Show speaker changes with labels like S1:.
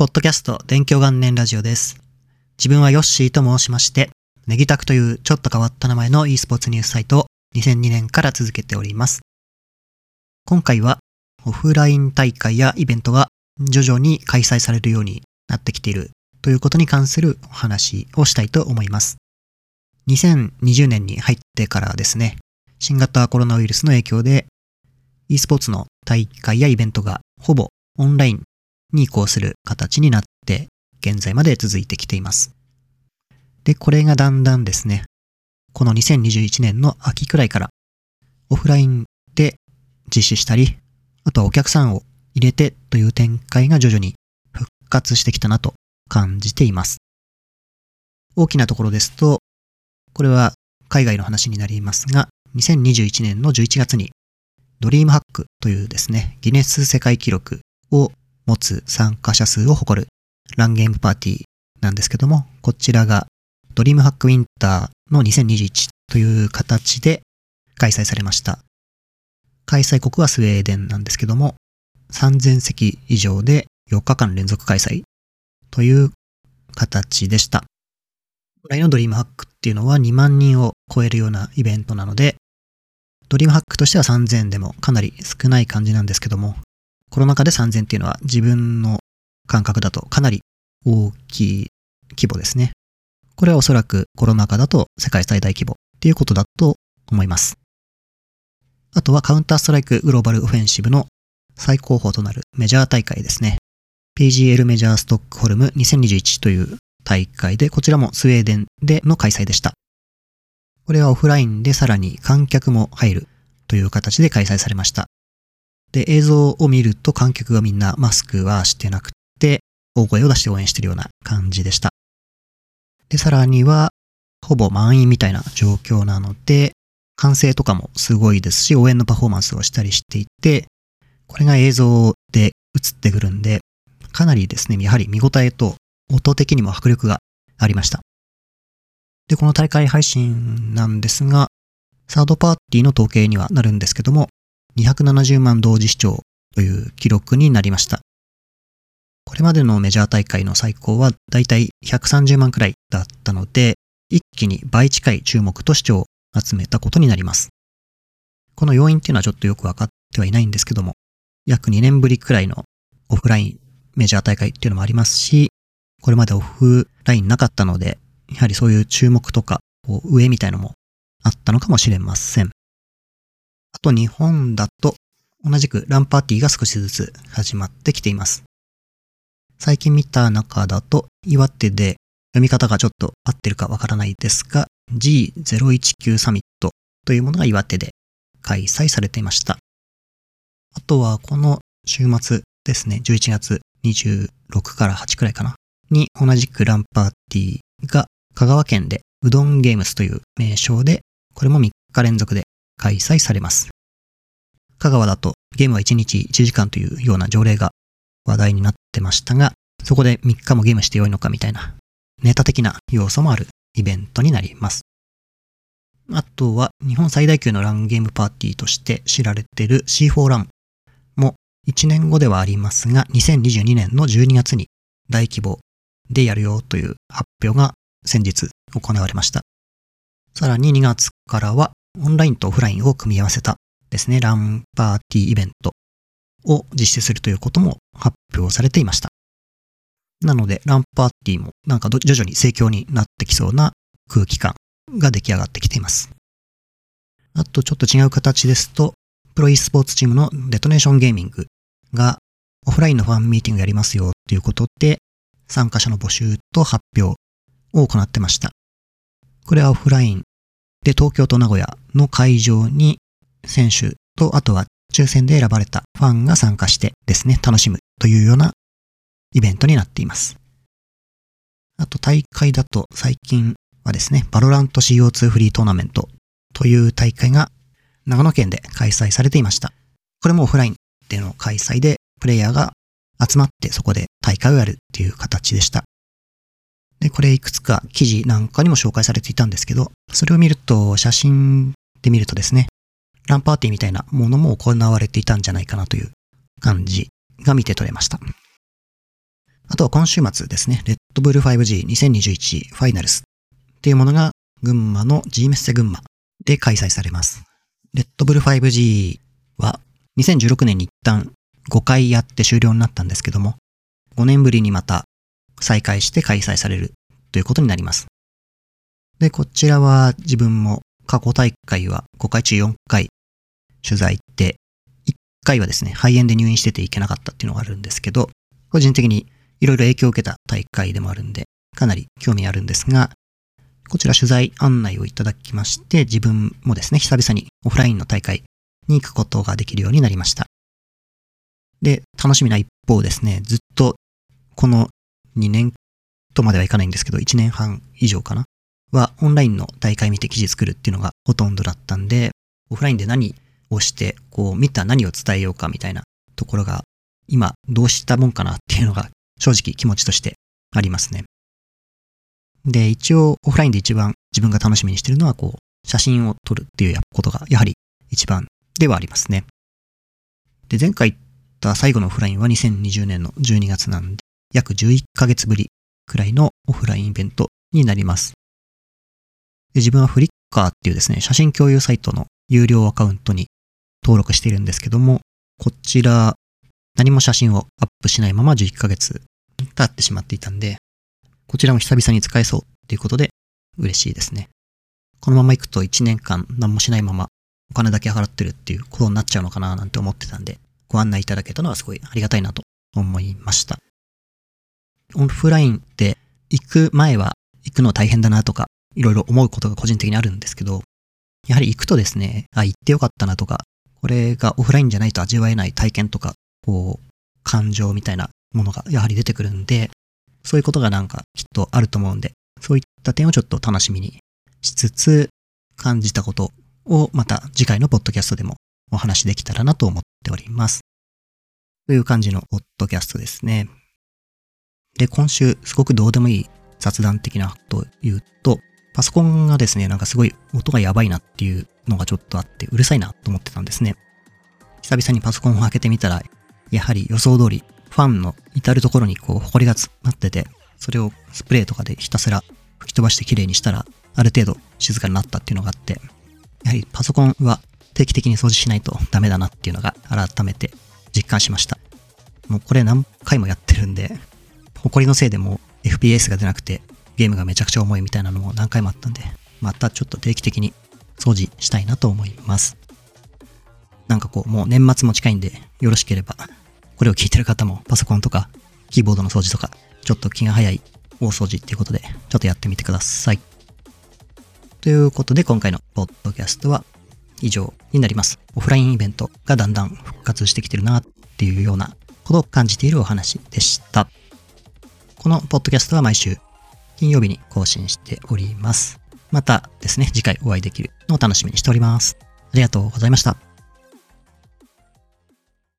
S1: ポッドキャスト勉強元年ラジオです。自分はヨッシーと申しまして、ネギタクというちょっと変わった名前の e スポーツニュースサイトを2002年から続けております。今回はオフライン大会やイベントが徐々に開催されるようになってきているということに関するお話をしたいと思います。2020年に入ってからですね、新型コロナウイルスの影響で e スポーツの大会やイベントがほぼオンラインに移行する形になって現在まで続いてきています。で、これがだんだんですね、この2021年の秋くらいからオフラインで実施したり、あとはお客さんを入れてという展開が徐々に復活してきたなと感じています。大きなところですと、これは海外の話になりますが、2021年の11月にドリームハックというですね、ギネス世界記録を持つ参加者数を誇るランゲームパーティーなんですけども、こちらがドリームハックウィンターの2021という形で開催されました。開催国はスウェーデンなんですけども、3000席以上で4日間連続開催という形でした。本来のドリームハックっていうのは2万人を超えるようなイベントなので、ドリームハックとしては3000でもかなり少ない感じなんですけども、コロナ禍で3000っていうのは自分の感覚だとかなり大きい規模ですね。これはおそらくコロナ禍だと世界最大規模っていうことだと思います。あとはカウンターストライクグローバルオフェンシブの最高峰となるメジャー大会ですね。PGL メジャーストックホルム2021という大会で、こちらもスウェーデンでの開催でした。これはオフラインでさらに観客も入るという形で開催されました。で、映像を見ると観客がみんなマスクはしてなくて、大声を出して応援してるような感じでした。で、さらには、ほぼ満員みたいな状況なので、歓声とかもすごいですし、応援のパフォーマンスをしたりしていて、これが映像で映ってくるんで、かなりですね、やはり見応えと音的にも迫力がありました。で、この大会配信なんですが、サードパーティーの統計にはなるんですけども、270万同時視聴という記録になりました。これまでのメジャー大会の最高はだいたい130万くらいだったので、一気に倍近い注目と視聴を集めたことになります。この要因っていうのはちょっとよくわかってはいないんですけども、約2年ぶりくらいのオフラインメジャー大会っていうのもありますし、これまでオフラインなかったので、やはりそういう注目とか、上みたいのもあったのかもしれません。あと日本だと同じくランパーティーが少しずつ始まってきています。最近見た中だと岩手で読み方がちょっと合ってるかわからないですが G019 サミットというものが岩手で開催されていました。あとはこの週末ですね、11月26から8くらいかな、に同じくランパーティーが香川県でうどんゲームスという名称で、これも3日連続で開催されます。香川だとゲームは1日1時間というような条例が話題になってましたが、そこで3日もゲームしてよいのかみたいなネタ的な要素もあるイベントになります。あとは日本最大級のランゲームパーティーとして知られている C4 ランも1年後ではありますが、2022年の12月に大規模でやるよという発表が先日行われました。さらに2月からはオンラインとオフラインを組み合わせたですね、ランパーティーイベントを実施するということも発表されていました。なので、ランパーティーもなんか徐々に盛況になってきそうな空気感が出来上がってきています。あとちょっと違う形ですと、プロ e スポーツチームのデトネーションゲーミングがオフラインのファンミーティングやりますよということで、参加者の募集と発表を行ってました。これはオフラインで東京と名古屋の会場に選手とあとは抽選で選ばれたファンが参加してですね、楽しむというようなイベントになっています。あと大会だと最近はですね、バロラント CO2 フリートーナメントという大会が長野県で開催されていました。これもオフラインでの開催でプレイヤーが集まってそこで大会をやるっていう形でした。で、これいくつか記事なんかにも紹介されていたんですけど、それを見ると、写真で見るとですね、ランパーティーみたいなものも行われていたんじゃないかなという感じが見て取れました。あとは今週末ですね、レッドブル 5G2021 ファイナルスっていうものが群馬の G メッセ群馬で開催されます。レッドブル 5G は2016年に一旦5回やって終了になったんですけども、5年ぶりにまた再開して開催されるということになります。で、こちらは自分も過去大会は5回中4回取材行って、1回はですね、肺炎で入院してて行けなかったっていうのがあるんですけど、個人的にいろいろ影響を受けた大会でもあるんで、かなり興味あるんですが、こちら取材案内をいただきまして、自分もですね、久々にオフラインの大会に行くことができるようになりました。で、楽しみな一方ですね、ずっとこの2年とまではいかないんですけど、1年半以上かなはオンラインの大会見て記事作るっていうのがほとんどだったんで、オフラインで何をして、こう見た何を伝えようかみたいなところが、今どうしたもんかなっていうのが正直気持ちとしてありますね。で、一応オフラインで一番自分が楽しみにしてるのは、こう、写真を撮るっていうことがやはり一番ではありますね。で、前回言った最後のオフラインは2020年の12月なんで、約11ヶ月ぶりくらいのオフラインイベントになります。で自分はフリッカーっていうですね、写真共有サイトの有料アカウントに登録しているんですけども、こちら、何も写真をアップしないまま11ヶ月経ってしまっていたんで、こちらも久々に使えそうっていうことで嬉しいですね。このまま行くと1年間何もしないままお金だけ払ってるっていうことになっちゃうのかななんて思ってたんで、ご案内いただけたのはすごいありがたいなと思いました。オフラインって行く前は行くの大変だなとか、いろいろ思うことが個人的にあるんですけど、やはり行くとですね、あ、行ってよかったなとか、これがオフラインじゃないと味わえない体験とか、こう、感情みたいなものがやはり出てくるんで、そういうことがなんかきっとあると思うんで、そういった点をちょっと楽しみにしつつ、感じたことをまた次回のポッドキャストでもお話できたらなと思っております。という感じのポッドキャストですね。で、今週すごくどうでもいい雑談的なとを言うと、パソコンがですね、なんかすごい音がやばいなっていうのがちょっとあって、うるさいなと思ってたんですね。久々にパソコンを開けてみたら、やはり予想通り、ファンの至るところにこう、埃が詰まってて、それをスプレーとかでひたすら吹き飛ばして綺麗にしたら、ある程度静かになったっていうのがあって、やはりパソコンは定期的に掃除しないとダメだなっていうのが改めて実感しました。もうこれ何回もやってるんで、埃のせいでも FPS が出なくてゲームがめちゃくちゃ重いみたいなのも何回もあったんで、またちょっと定期的に掃除したいなと思います。なんかこう、もう年末も近いんで、よろしければ、これを聞いてる方もパソコンとか、キーボードの掃除とか、ちょっと気が早い大掃除っていうことで、ちょっとやってみてください。ということで、今回のポッドキャストは以上になります。オフラインイベントがだんだん復活してきてるなっていうようなことを感じているお話でした。このポッドキャストは毎週金曜日に更新しております。またですね、次回お会いできるのを楽しみにしております。ありがとうございました。